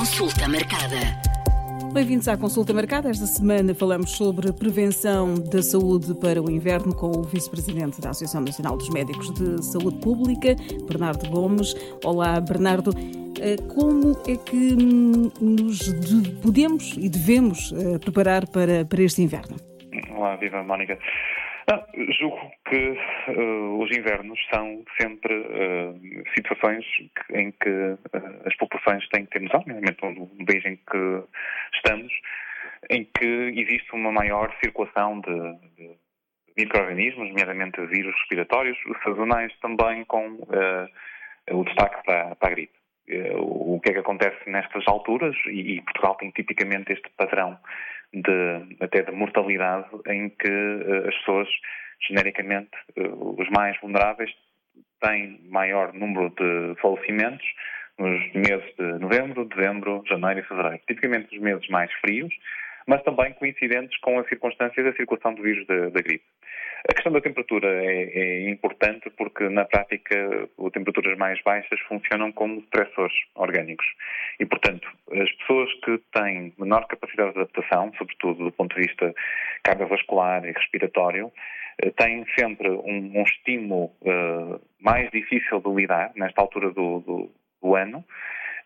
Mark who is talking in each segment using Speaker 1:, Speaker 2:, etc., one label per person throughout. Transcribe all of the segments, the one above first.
Speaker 1: Consulta marcada.
Speaker 2: Bem-vindos à consulta marcada. Esta semana falamos sobre prevenção da saúde para o inverno com o vice-presidente da Associação Nacional dos Médicos de Saúde Pública, Bernardo Gomes. Olá, Bernardo. Eh, como é que hum, nos podemos e devemos eh, preparar para, para este inverno?
Speaker 3: Olá, viva Mónica. Não, julgo que uh, os invernos são sempre uh, situações em que uh, as populações têm que ter noção, nomeadamente no país em que estamos, em que existe uma maior circulação de, de micro-organismos, nomeadamente vírus respiratórios, sazonais também com o destaque para, para a gripe. O que é que acontece nestas alturas, e Portugal tem tipicamente este padrão de, até de mortalidade em que uh, as pessoas, genericamente, uh, os mais vulneráveis, têm maior número de falecimentos nos meses de novembro, dezembro, janeiro e fevereiro. Tipicamente os meses mais frios, mas também coincidentes com a circunstância da circulação do vírus da, da gripe. A questão da temperatura é, é, importante porque, na prática, as temperaturas mais baixas funcionam como stressores orgânicos. E, portanto, as pessoas que têm menor capacidade de adaptação, sobretudo do ponto de vista cardiovascular e respiratório, eh, têm sempre um, um estímulo uh, mais difícil de lidar nesta altura do, do, do ano.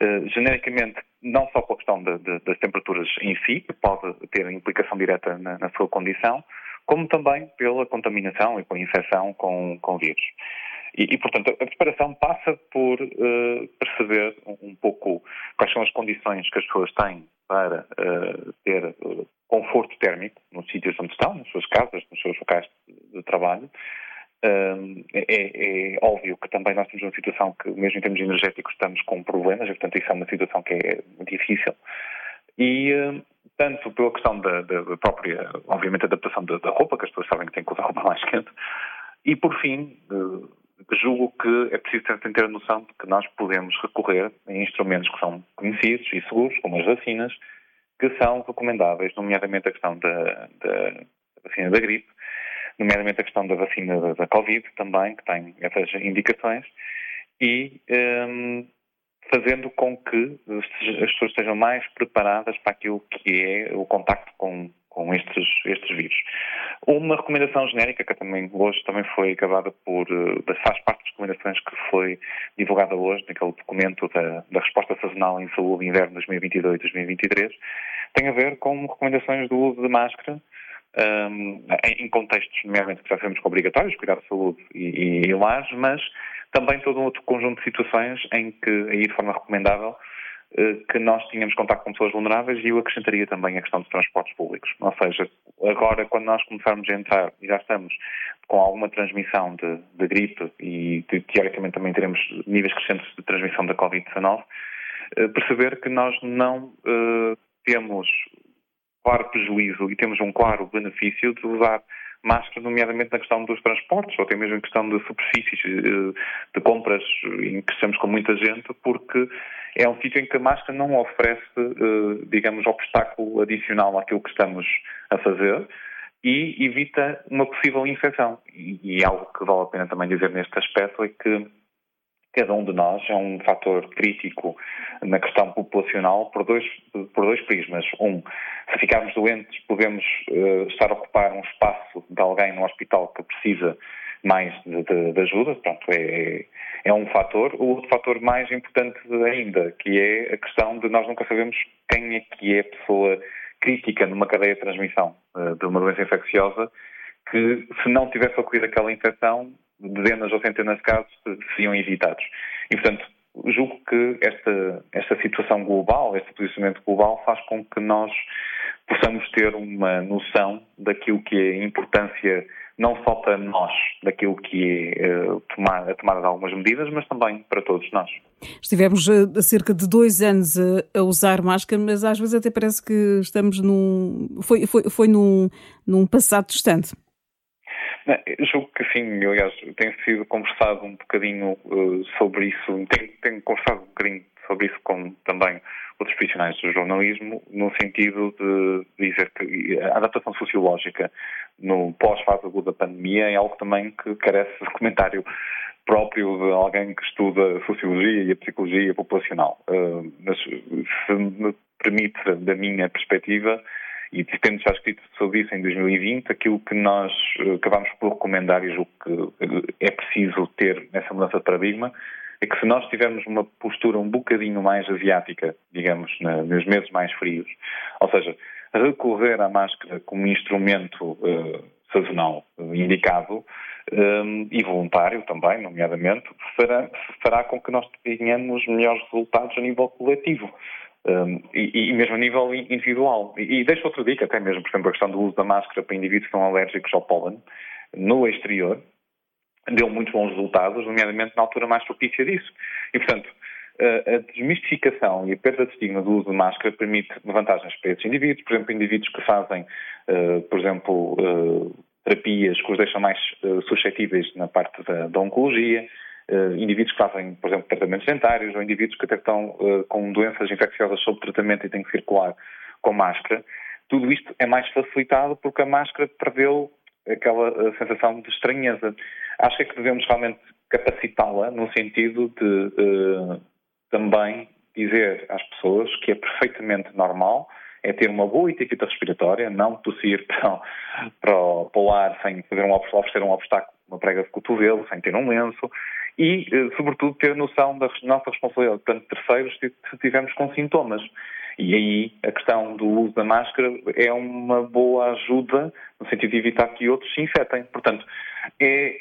Speaker 3: Uh, genericamente, não só pela questão de, de, das temperaturas em si, que pode ter implicação direta na, na sua condição, como também pela contaminação e pela infecção com, com vírus. E, e, portanto, a preparação passa por uh, perceber um, um, pouco quais são as condições que as pessoas têm para uh, ter uh, conforto térmico nos sítios onde estão, nas suas casas, nos seus locais de trabalho. É, é, óbvio que também nós temos uma situação que, mesmo em termos energéticos, estamos com problemas, e, portanto, isso é uma situação que é difícil. E, tanto pela questão da, da própria, obviamente, adaptação da, da, roupa, que as pessoas sabem que têm que usar roupa mais quente, e por fim, julgo que é preciso ter a noção de que nós podemos recorrer a instrumentos que são conhecidos e seguros, como as vacinas, que são recomendáveis, nomeadamente a questão da, da vacina da gripe, nomeadamente a questão da vacina da, Covid também, que tem essas indicações, e um, fazendo com que as pessoas estejam mais preparadas para aquilo que é o contacto com, com estes, estes vírus. Uma recomendação genérica que também hoje também foi acabada por, eh, faz parte das recomendações que foi divulgada hoje naquele documento da, da resposta sazonal em saúde inverno 2022-2023, tem a ver com recomendações do uso de máscara um, em contextos, nomeadamente, que já sabemos que obrigatórios, cuidar de saúde e, e, e lares, mas também todo um outro conjunto de situações em que, aí de forma recomendável, eh, que nós tínhamos contato com pessoas vulneráveis e eu acrescentaria também a questão dos transportes públicos. Ou seja, agora quando nós começarmos a entrar e já estamos com alguma transmissão de, de gripe e de, teoricamente também teremos níveis crescentes de transmissão da Covid-19, eh, perceber que nós não uh, temos claro prejuízo e temos um claro benefício de usar máscara, nomeadamente na questão dos transportes, ou até mesmo em questão de superfícies eh, de compras em que estamos com muita gente, porque é um sítio em que a máscara não oferece, eh, digamos, obstáculo adicional àquilo que estamos a fazer e evita uma possível infecção. E, algo que vale a pena também dizer neste aspecto é que cada um de nós é um fator crítico na questão populacional por dois, por dois prismas. Um, se ficarmos doentes, podemos uh, estar a ocupar um espaço de alguém no hospital que precisa mais de, de, de ajuda, Pronto, é, é um fator. O outro fator mais importante ainda, que é a questão de nós nunca sabemos quem é que é a pessoa crítica numa cadeia de transmissão uh, de uma doença infecciosa, que se não tivesse ocorrido aquela infecção, dezenas ou centenas de casos seriam evitados. E, portanto, julgo que esta, esta situação global, este posicionamento global, faz com que nós possamos ter uma noção daquilo que é a importância, não só para nós, daquilo que é uh, tomar, a tomada de algumas medidas, mas também para todos nós.
Speaker 2: Estivemos uh, há cerca de dois anos a, a, usar máscara, mas às vezes até parece que estamos num. Foi, foi, foi num, num passado distante.
Speaker 3: Não, julgo que sim, aliás, tem sido conversado um bocadinho uh, sobre isso, tenho, tenho, conversado um bocadinho sobre isso com também outros profissionais do jornalismo, no sentido de dizer que a adaptação sociológica no pós-fase aguda da pandemia é algo também que carece de comentário próprio de alguém que estuda a sociologia e a psicologia populacional. Uh, mas se me permite, da minha perspectiva, e tendo já escrito sobre isso em 2020, aquilo que nós uh, acabamos por recomendar e julgo que é preciso ter nessa mudança de paradigma é que se nós tivermos uma postura um bocadinho mais asiática, digamos, nos meses mais frios, ou seja, recorrer à máscara como instrumento uh, sazonal indicado um, e voluntário também, nomeadamente, fará, fará com que nós tenhamos melhores resultados a nível coletivo. Um, e, e, mesmo a nível individual. E, e deixo outra dica, até mesmo, por exemplo, a questão do uso da máscara para indivíduos que são alérgicos ao pólen no exterior, deu muito bons resultados, nomeadamente na altura mais propícia disso. E, portanto, a desmistificação e a perda de estigma do uso de máscara permite vantagens para esses indivíduos, por exemplo, indivíduos que fazem, uh, por exemplo, uh, terapias que os deixam mais uh, suscetíveis na parte da, da oncologia, indivíduos que fazem, por exemplo, tratamentos dentários ou indivíduos que até estão com doenças infecciosas sob tratamento e têm que circular com máscara. Tudo isto é mais facilitado porque a máscara perdeu aquela sensação de estranheza. Acho que é que devemos realmente capacitá-la no sentido de também dizer às pessoas que é perfeitamente normal é ter uma boa etiqueta respiratória, não tossir para, para, para o ar sem fazer um, oferecer um obstáculo, uma prega de cotovelo, sem ter um lenço e, eh, sobretudo, ter noção da nossa responsabilidade perante terceiros se estivermos com sintomas. E aí a questão do uso da máscara é uma boa ajuda no sentido de evitar que outros se infectem. Portanto, é,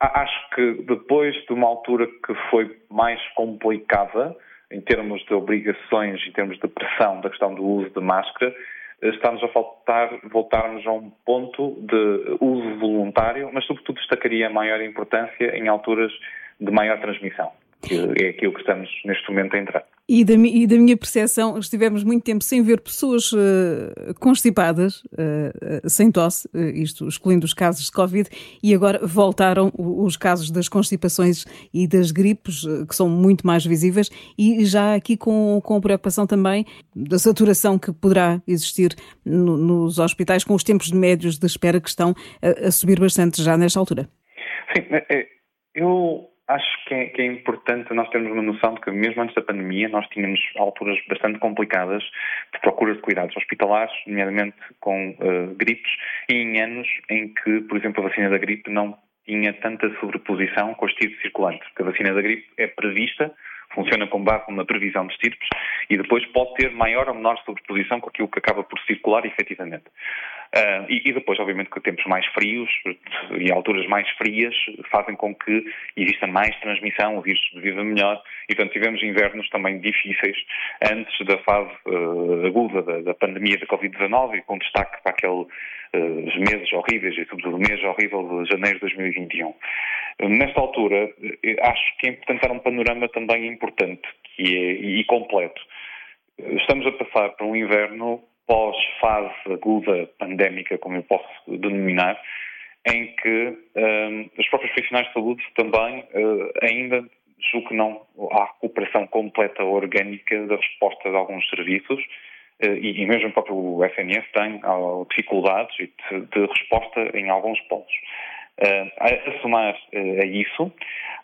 Speaker 3: Acho que depois de uma altura que foi mais complicada, em termos de obrigações, em termos de pressão da questão do uso de máscara, estamos a faltar, voltarmos a um ponto de uso voluntário, mas sobretudo destacaria a maior importância em alturas de maior transmissão, é aquilo que estamos neste momento a entrar.
Speaker 2: E da, e da, minha percepção, estivemos muito tempo sem ver pessoas uh, constipadas, uh, sem tosse, uh, isto excluindo os casos de Covid, e agora voltaram os casos das constipações e das gripes, que são muito mais visíveis, e já aqui com, com preocupação também da saturação que poderá existir no, nos hospitais, com os tempos médios de espera que estão a, a subir bastante já nesta altura.
Speaker 3: Sim, eu Acho que é, que é, importante nós termos uma noção de que, mesmo antes da pandemia, nós tínhamos alturas bastante complicadas de procura de cuidados hospitalares, nomeadamente com uh, gripes, e em anos em que, por exemplo, a vacina da gripe não tinha tanta sobreposição com o estirpe circulante, porque a vacina da gripe é prevista, funciona com base numa previsão de estirpes, e depois pode ter maior ou menor sobreposição com aquilo que acaba por circular efetivamente. Uh, e, e, depois, obviamente, que tempos mais frios e alturas mais frias fazem com que exista mais transmissão, o vírus sobreviva melhor e, portanto, tivemos invernos também difíceis antes da fase uh, aguda da, da, pandemia da Covid-19 com destaque para aqueles uh, meses horríveis e, sobretudo, o mês horrível de janeiro de 2021. Nesta altura, acho que é importante dar um panorama também importante que é, e completo. Estamos a passar por um inverno pós-fase aguda pandémica, como eu posso denominar, em que um, os próprios profissionais de saúde também uh, ainda julgo que não há recuperação completa orgânica da resposta de alguns serviços uh, e, e, mesmo o próprio SNS tem uh, dificuldades de, de, resposta em alguns pontos. Uh, a, somar a isso,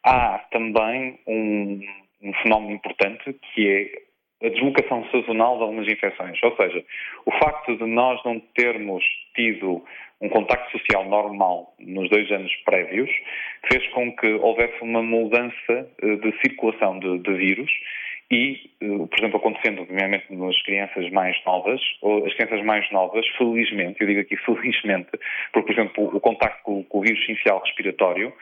Speaker 3: há também um, um fenómeno importante que é a deslocação sazonal de algumas infecções. Ou seja, o facto de nós não termos tido um contacto social normal nos dois anos prévios fez com que houvesse uma mudança eh, de circulação de, de vírus e, eh, por exemplo, acontecendo, obviamente, nas crianças mais novas, as crianças mais novas, felizmente, eu digo aqui felizmente, porque, por exemplo, o contacto com, com o vírus inicial respiratório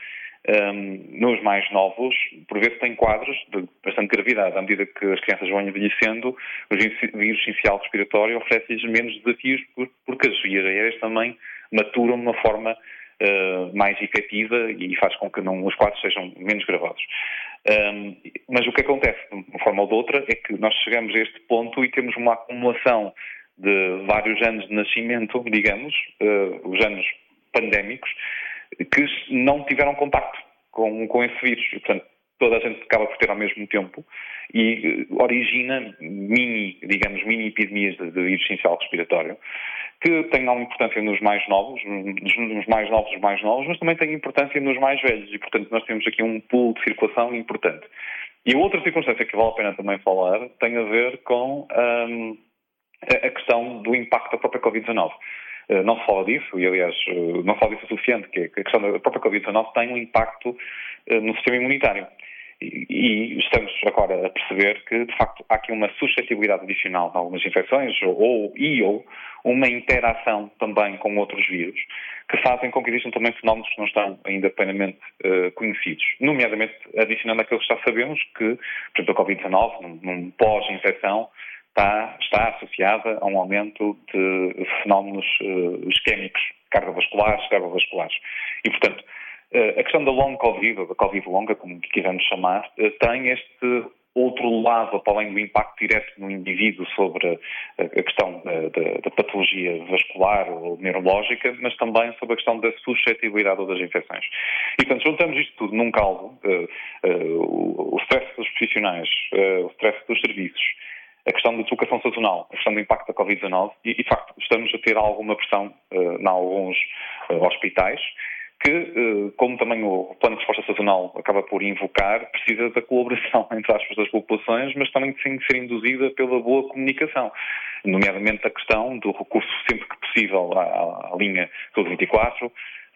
Speaker 3: um, nos mais novos, por vezes tem quadros de bastante gravidade. À medida que as crianças vão envelhecendo, o vírus essencial respiratório oferece-lhes menos desafios porque as vias aéreas também maturam de uma forma uh, mais efetiva e faz com que não, os quadros sejam menos gravados. Um, mas o que acontece, de uma forma ou de outra, é que nós chegamos a este ponto e temos uma acumulação de vários anos de nascimento, digamos, uh, os anos pandémicos, que não tiveram contacto com, com esse vírus. Portanto, toda a gente acaba por ter ao mesmo tempo e uh, origina mini, digamos, mini epidemias de, de vírus essencial respiratório que tem alguma importância nos mais novos, nos mais novos dos mais novos, mas também tem importância nos mais velhos e, portanto, nós temos aqui um pool de circulação importante. E outra circunstância que vale a pena também falar tem a ver com um, a questão do impacto da própria Covid-19. Uh, não se fala disso, e aliás, uh, não se fala disso o suficiente, que a questão da própria Covid-19 tem um impacto uh, no sistema imunitário. E, estamos agora a perceber que, de facto, há aqui uma suscetibilidade adicional a algumas infecções ou, e ou uma interação também com outros vírus que fazem com que existam também fenómenos que não estão ainda plenamente uh, conhecidos. Nomeadamente, adicionando aquilo que já sabemos que, por exemplo, a Covid-19, num, num pós-infecção, está, está, associada a um aumento de fenómenos uh, isquémicos, cardiovasculares, cardiovasculares. E, portanto, uh, a questão da long Covid, ou da Covid longa, como quisermos chamar, uh, tem este outro lado, para além do impacto direto no indivíduo sobre a questão da, da, da, patologia vascular ou neurológica, mas também sobre a questão da suscetibilidade das infecções. E, portanto, juntamos isto tudo num caldo, uh, o stress dos profissionais, o stress dos serviços, a questão da deslocação sazonal, a questão do impacto da Covid-19, e, de facto, estamos a ter alguma pressão em alguns hospitais, que, eh, como também o Plano de Resposta Sazonal acaba por invocar, precisa da colaboração, entre aspas, das populações, mas também tem que ser induzida pela boa comunicação, nomeadamente a questão do recurso sempre que possível à, à linha Saúde 24,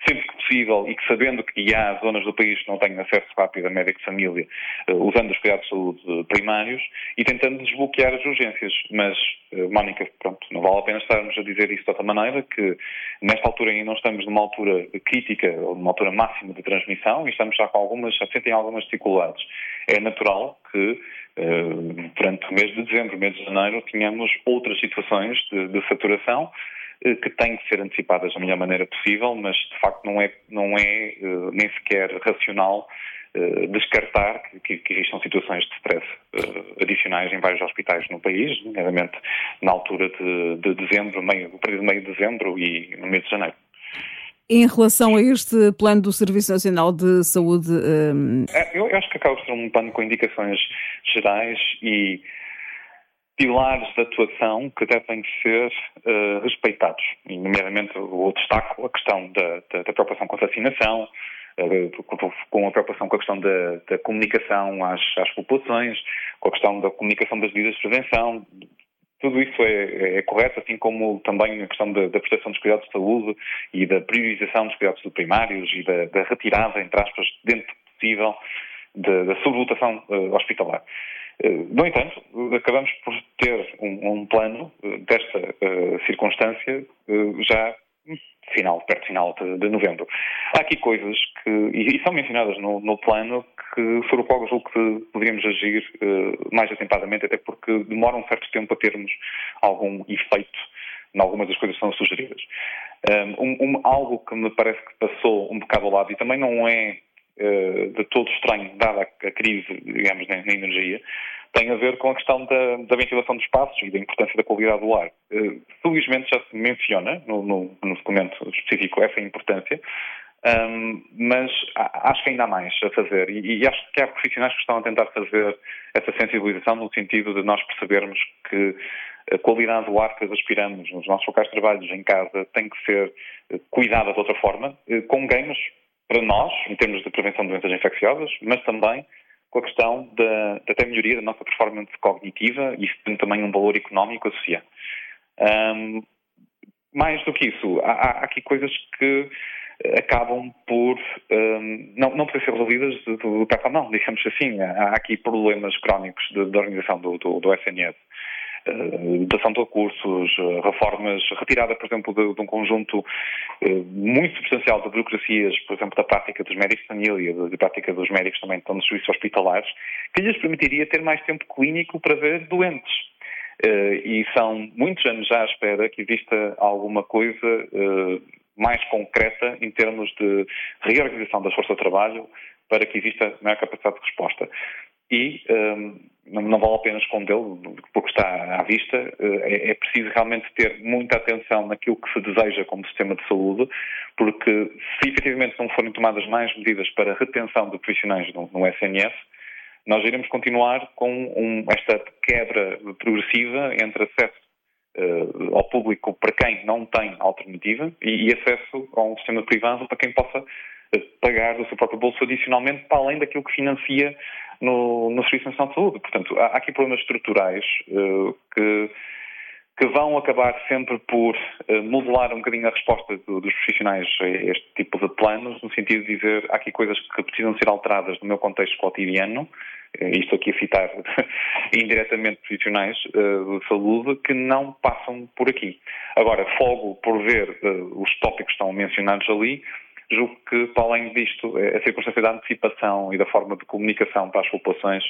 Speaker 3: sempre que possível e que sabendo que há zonas do país que não têm acesso rápido a médico de família, uh, usando os cuidados de saúde primários e tentando desbloquear as urgências. Mas, uh, Mónica, pronto, não vale a pena estarmos a dizer isso de outra maneira, que nesta altura ainda não estamos numa altura crítica ou numa altura máxima de transmissão e estamos já com algumas, já sentem algumas dificuldades. É natural que uh, durante o mês de dezembro, mês de janeiro, tenhamos outras situações de, de saturação eh, que têm que ser antecipadas da melhor maneira possível, mas de facto não é, não é eh, nem sequer racional eh, descartar que, que, existam situações de stress adicionais em vários hospitais no país, nomeadamente na altura de, de dezembro, meio, período de meio de dezembro e no mês de janeiro.
Speaker 2: Em relação a este plano do Serviço Nacional de Saúde. Um...
Speaker 3: Eu acho que acaba por ser um plano com indicações gerais e pilares de atuação que devem ser uh, respeitados, e nomeadamente o destaco a questão da, da, da preocupação com a vacinação, uh, com a preocupação com a questão da, da comunicação às, às, populações, com a questão da comunicação das medidas de prevenção. Tudo isso é, é correto, assim como também a questão da, da, prestação dos cuidados de saúde e da priorização dos cuidados primários e da, da retirada, entre aspas, dentro possível, da sobrelotação uh, hospitalar. No entanto, acabamos por ter um, um plano eh, desta uh, circunstância uh, já final, perto final de, de, novembro. Há aqui coisas que, e, e são mencionadas no, no, plano, que sobre o qual julgo que poderíamos agir uh, mais atempadamente, até porque demora um certo tempo a termos algum efeito em algumas das coisas que são sugeridas. Um, um, algo que me parece que passou um bocado ao lado e também não é de todo estranho, dada a crise, digamos, na, energia, tem a ver com a questão da, da, ventilação dos espaços e da importância da qualidade do ar. Uh, felizmente já se menciona no, no, no documento específico essa importância, um, mas acho que ainda há mais a fazer e, e, acho que há profissionais que estão a tentar fazer essa sensibilização no sentido de nós percebermos que a qualidade do ar que respiramos nos nossos locais de trabalho, em casa, tem que ser eh, cuidada de outra forma, com ganhos para nós, em termos de prevenção de doenças infecciosas, mas também com a questão da, da até melhoria da nossa performance cognitiva e isso tem também um valor económico associado. Um, mais do que isso, há, há, aqui coisas que acabam por um, não, não poder ser resolvidas do, pé para a mão, digamos assim. Há aqui problemas crónicos da organização do, do, do SNS. Eh, dotação de recursos, eh, reformas, retirada, por exemplo, de, de, um conjunto eh, muito substancial de burocracias, por exemplo, da prática dos médicos de família, da prática dos médicos também que estão nos serviços hospitalares, que lhes permitiria ter mais tempo clínico para ver doentes. E são muitos anos já à espera que exista alguma coisa mais concreta em termos de reorganização das forças de trabalho para que exista maior capacidade de resposta e um, não, vale a pena escondê-lo, porque está à vista, eh, é, é, preciso realmente ter muita atenção naquilo que se deseja como sistema de saúde, porque se efetivamente não forem tomadas mais medidas para a retenção de profissionais no, no SNS, nós iremos continuar com um, esta quebra progressiva entre acesso ao público para quem não tem alternativa e, e acesso a um sistema privado para quem possa pagar do seu próprio bolso adicionalmente para além daquilo que financia no, no Serviço Nacional de Saúde. Portanto, há, há aqui problemas estruturais uh, que, que vão acabar sempre por uh, modelar um bocadinho a resposta do, dos profissionais a este tipo de planos, no sentido de dizer há aqui coisas que precisam ser alteradas no meu contexto cotidiano, uh, isto aqui a citar indiretamente profissionais uh, de saúde, que não passam por aqui. Agora, fogo por ver os tópicos que estão mencionados ali, Julgo que, para além disto, a circunstância da antecipação e da forma de comunicação para as populações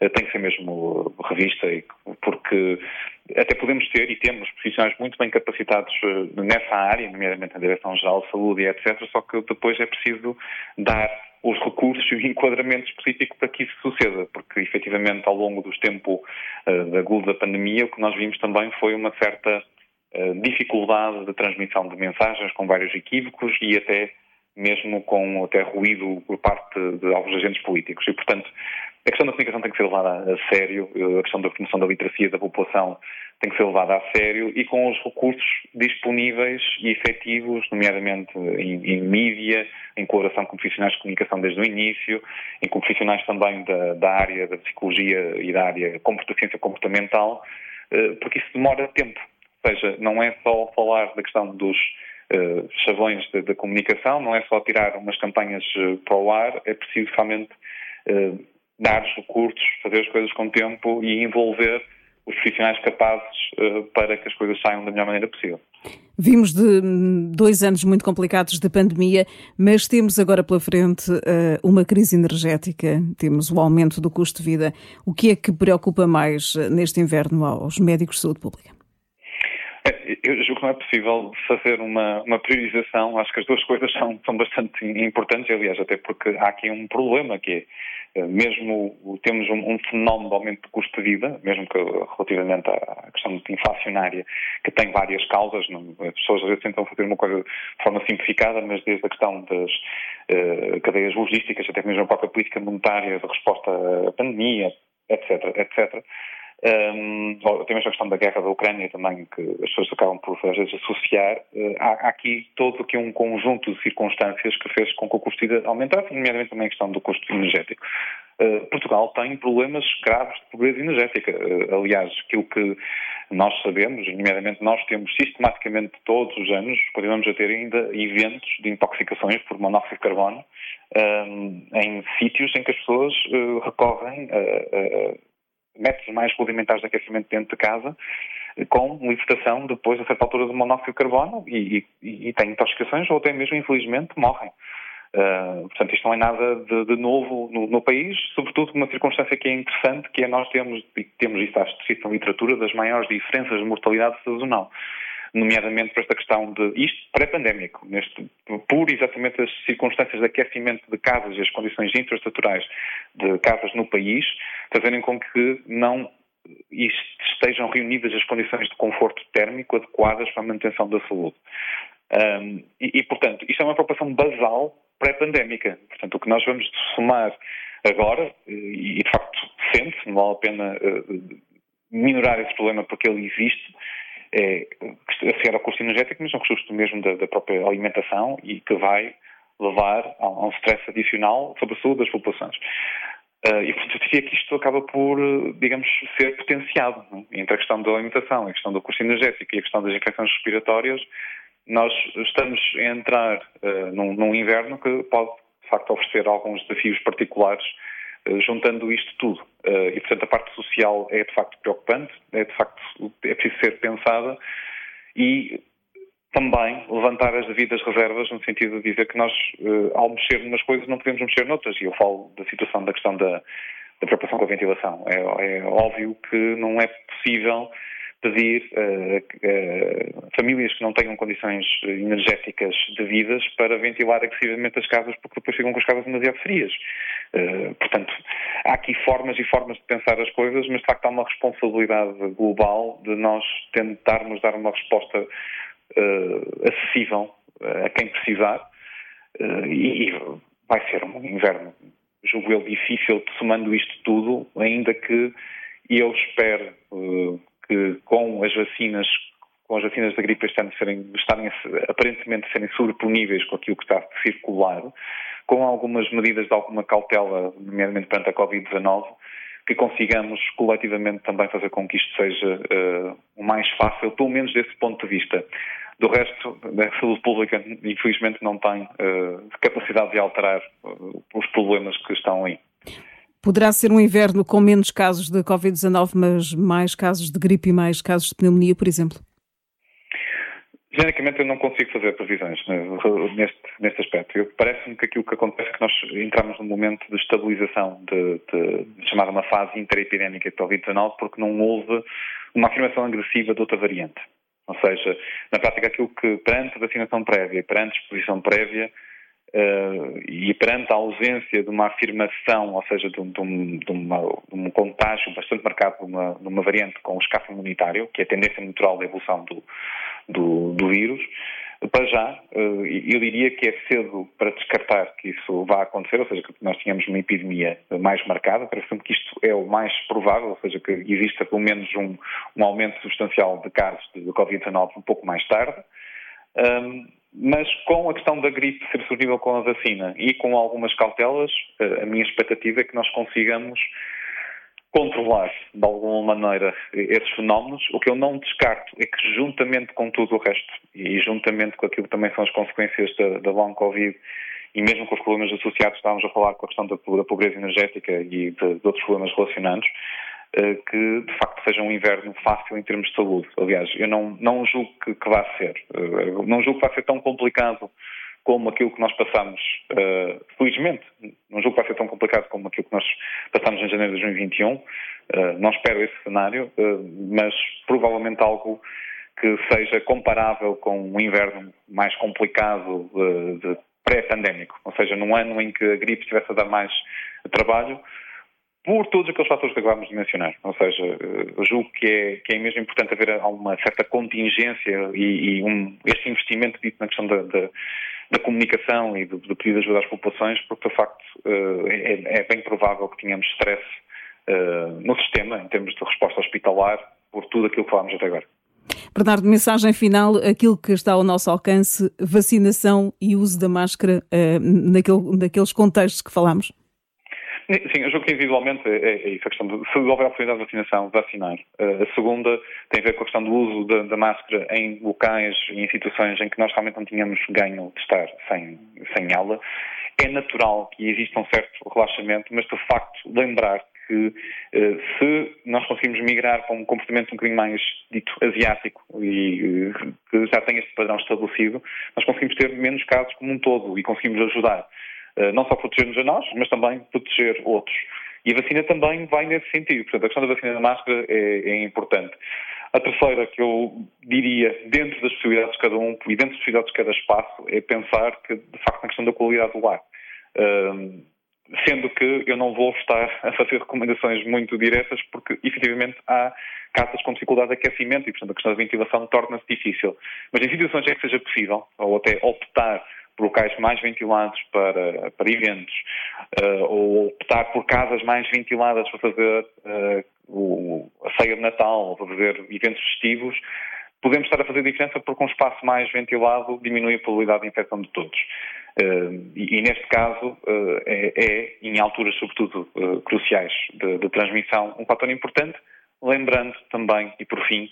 Speaker 3: eh, tem que ser mesmo revista, porque até podemos ter e temos profissionais muito bem capacitados eh, nessa área, nomeadamente na Direção-Geral de Saúde e etc., só que depois é preciso dar os recursos e o enquadramento específico para que isso suceda, porque efetivamente ao longo dos tempos da agudo da pandemia o que nós vimos também foi uma certa dificuldade de transmissão de mensagens com vários equívocos e até mesmo com até ruído por parte de alguns agentes políticos. E, portanto, a questão da comunicação tem que ser levada a sério, a questão da promoção da literacia da população tem que ser levada a sério e com os recursos disponíveis e efetivos, nomeadamente em, em mídia, em colaboração com profissionais de comunicação desde o início, em com profissionais também da, da área da psicologia e da área da ciência comportamental, eh, porque isso demora tempo. Ou seja, não é só falar da questão dos uh, chavões da comunicação, não é só tirar umas campanhas uh, para o ar, é preciso realmente uh, dar os recursos, fazer as coisas com tempo e envolver os profissionais capazes para que as coisas saiam da melhor maneira possível.
Speaker 2: Vimos de hum, dois anos muito complicados de pandemia, mas temos agora pela frente uma crise energética, temos o aumento do custo de vida. O que é que preocupa mais neste inverno aos médicos de saúde pública?
Speaker 3: Eu julgo que não é possível fazer uma, uma priorização. Acho que as duas coisas são, são bastante importantes, aliás, até porque há aqui um problema que é, eh, mesmo temos um, um fenómeno de aumento de custo de vida, mesmo que relativamente à questão inflacionária, que tem várias causas, não, as pessoas às vezes tentam fazer uma coisa de forma simplificada, mas desde a questão das uh, cadeias logísticas, até mesmo a própria política monetária de resposta à pandemia, etc., etc., um, mesmo a questão da guerra da Ucrânia também, que as pessoas acabam por às vezes associar. Uh, há, há, aqui todo aqui um conjunto de circunstâncias que fez com que o custo de vida aumentasse, nomeadamente também a questão do custo energético. Uh, Portugal tem problemas graves de pobreza energética. Uh, aliás, aquilo que nós sabemos, nomeadamente nós temos sistematicamente todos os anos, continuamos a ter ainda eventos de intoxicações por monóxido de carbono um, em sítios em que as pessoas recorrem a métodos mais rudimentares de aquecimento dentro de casa, com libertação depois, a certa altura, do monóxido de carbono e, e, e têm intoxicações ou até mesmo, infelizmente, morrem. Uh, portanto, isto não é nada de, de novo no, no, país, sobretudo uma circunstância que é interessante, que é nós temos, e temos isso escrito na literatura, das maiores diferenças de mortalidade sazonal nomeadamente por esta questão de isto pré-pandémico, por exatamente as circunstâncias de aquecimento de casas e as condições infraestruturais de casas no país, fazerem com que não estejam reunidas as condições de conforto térmico adequadas para a manutenção da saúde. Um, e, e, portanto, isto é uma preocupação basal pré-pandémica. Portanto, o que nós vamos somar agora, e de facto sente, não vale a pena uh, minorar esse problema porque ele existe, é associar ao custo energético, mas é um custo mesmo da, da, própria alimentação e que vai levar a um stress adicional sobre a saúde das populações. Uh, e, portanto, eu diria que isto acaba por, digamos, ser potenciado. É? Entre a questão da alimentação, a questão do custo energético e a questão das infecções respiratórias, nós estamos a entrar uh, num, num, inverno que pode, de facto, oferecer alguns desafios particulares uh, juntando isto tudo. e, portanto, a parte social é, de facto, preocupante, é, de facto, é preciso ser pensada e também levantar as devidas reservas no sentido de dizer que nós, uh, ao mexer numas coisas, não podemos mexer noutras. E eu falo da situação da questão da, da preocupação com a ventilação. É, é óbvio que não é possível pedir uh, uh, famílias que não tenham condições energéticas devidas para ventilar agressivamente as casas porque depois ficam com as casas demasiado frias. Uh, portanto, há aqui formas e formas de pensar as coisas, mas de facto há uma responsabilidade global de nós tentarmos dar uma resposta acessível a quem precisar e, e vai ser um inverno, julgo eu, difícil, somando isto tudo, ainda que eu espero uh, que com as vacinas com as vacinas da gripe este ano serem, estarem aparentemente serem sobreponíveis com aquilo que está a circular, com algumas medidas de alguma cautela, nomeadamente perante a Covid-19, que consigamos coletivamente também fazer com que isto seja uh, o mais fácil, pelo menos desse ponto de vista. Do resto, a saúde pública, infelizmente, não tem uh, capacidade de alterar uh, os problemas que estão aí.
Speaker 2: Poderá ser um inverno com menos casos de Covid-19, mas mais casos de gripe e mais casos de pneumonia, por exemplo?
Speaker 3: Genericamente, eu não consigo fazer previsões né, neste, neste aspecto. Parece-me que aquilo que acontece é que nós entramos num momento de estabilização, de, de, de chamada uma fase interepidémica de Covid-19, porque não houve uma afirmação agressiva de outra variante. Ou seja, na prática, aquilo que perante vacinação prévia, perante exposição prévia, Uh, e perante a ausência de uma afirmação, ou seja, de um, de um, de uma, de um contágio bastante marcado de uma, de uma, variante com escape imunitário, que é a tendência natural da evolução do, do, do vírus, para já, uh, eu diria que é cedo para descartar que isso vá acontecer, ou seja, que nós tínhamos uma epidemia mais marcada, parece-me que isto é o mais provável, ou seja, que exista pelo menos um, um aumento substancial de casos de Covid-19 um pouco mais tarde. Um, mas com a questão da gripe ser surgível com a vacina e com algumas cautelas, eh, a minha expectativa é que nós consigamos controlar de alguma maneira esses fenómenos. O que eu não descarto é que, juntamente com tudo o resto e juntamente com aquilo que também são as consequências da, da long Covid e mesmo com os problemas associados, estávamos a falar com a questão da, pobreza energética e de, de outros problemas relacionados, que de facto seja um inverno fácil em termos de saúde. Aliás, eu não, não julgo que, que vá ser. Eh, não julgo que vá ser tão complicado como aquilo que nós passamos, uh, felizmente, não julgo que vai ser tão complicado como aquilo que nós passamos em janeiro de 2021. Uh, não espero esse cenário, uh, mas provavelmente algo que seja comparável com um inverno mais complicado pré-pandémico, ou seja, num ano em que a gripe estivesse a dar mais trabalho, por todos aqueles fatores que acabámos de mencionar. Ou seja, eu julgo que é, que é mesmo importante haver uma certa contingência e, e um, este investimento dito na questão da, da, da comunicação e do, do, pedido de ajuda às populações, porque de facto uh, é, é, bem provável que tenhamos stress uh, no sistema, em termos de resposta hospitalar, por tudo aquilo que falámos até agora.
Speaker 2: Bernardo, mensagem final, aquilo que está ao nosso alcance, vacinação e uso da máscara naquele, naqueles contextos que falámos?
Speaker 3: Sim, eu julgo que individualmente é, é isso a questão de se houver oportunidade de vacinação, vacinar. Uh, a segunda tem a ver com a questão do uso da, da, máscara em locais e em situações em que nós realmente não tínhamos ganho de estar sem, sem ela. É natural que exista um certo relaxamento, mas de facto lembrar que uh, se nós conseguimos migrar para um comportamento um bocadinho mais dito asiático e uh, que já tem este padrão estabelecido, nós conseguimos ter menos casos como um todo e conseguimos ajudar. Eh, não só proteger-nos a nós, mas também proteger outros. E a vacina também vai nesse sentido. Portanto, a questão da vacina da máscara é, é importante. A terceira que eu diria, dentro das possibilidades de cada um e dentro das possibilidades de cada espaço, é pensar que, de facto, na questão da qualidade do ar. Um, sendo que eu não vou estar a fazer recomendações muito diretas, porque efetivamente há casas com dificuldade de aquecimento e, portanto, a questão da ventilação torna-se difícil. Mas em situações em que seja possível, ou até optar locais mais ventilados para, para eventos, uh, ou optar por casas mais ventiladas para fazer uh, o, a ceia de Natal, ou para fazer eventos festivos, podemos estar a fazer diferença porque um espaço mais ventilado diminui a probabilidade de infecção de todos. Uh, e, e, neste caso é, é, em alturas sobretudo cruciais de, de transmissão, um fator importante, lembrando também, e por fim,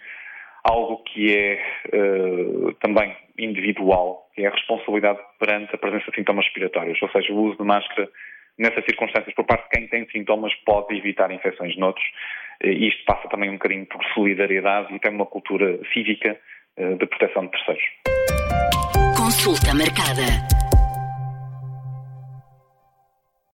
Speaker 3: algo que é uh, também individual, que é a responsabilidade perante a presença de sintomas respiratórios, ou seja, o uso de máscara nessas circunstâncias por parte de quem tem sintomas pode evitar infecções noutros. Uh, isto passa também um bocadinho por solidariedade e tem uma cultura cívica uh, de proteção de terceiros. Consulta marcada.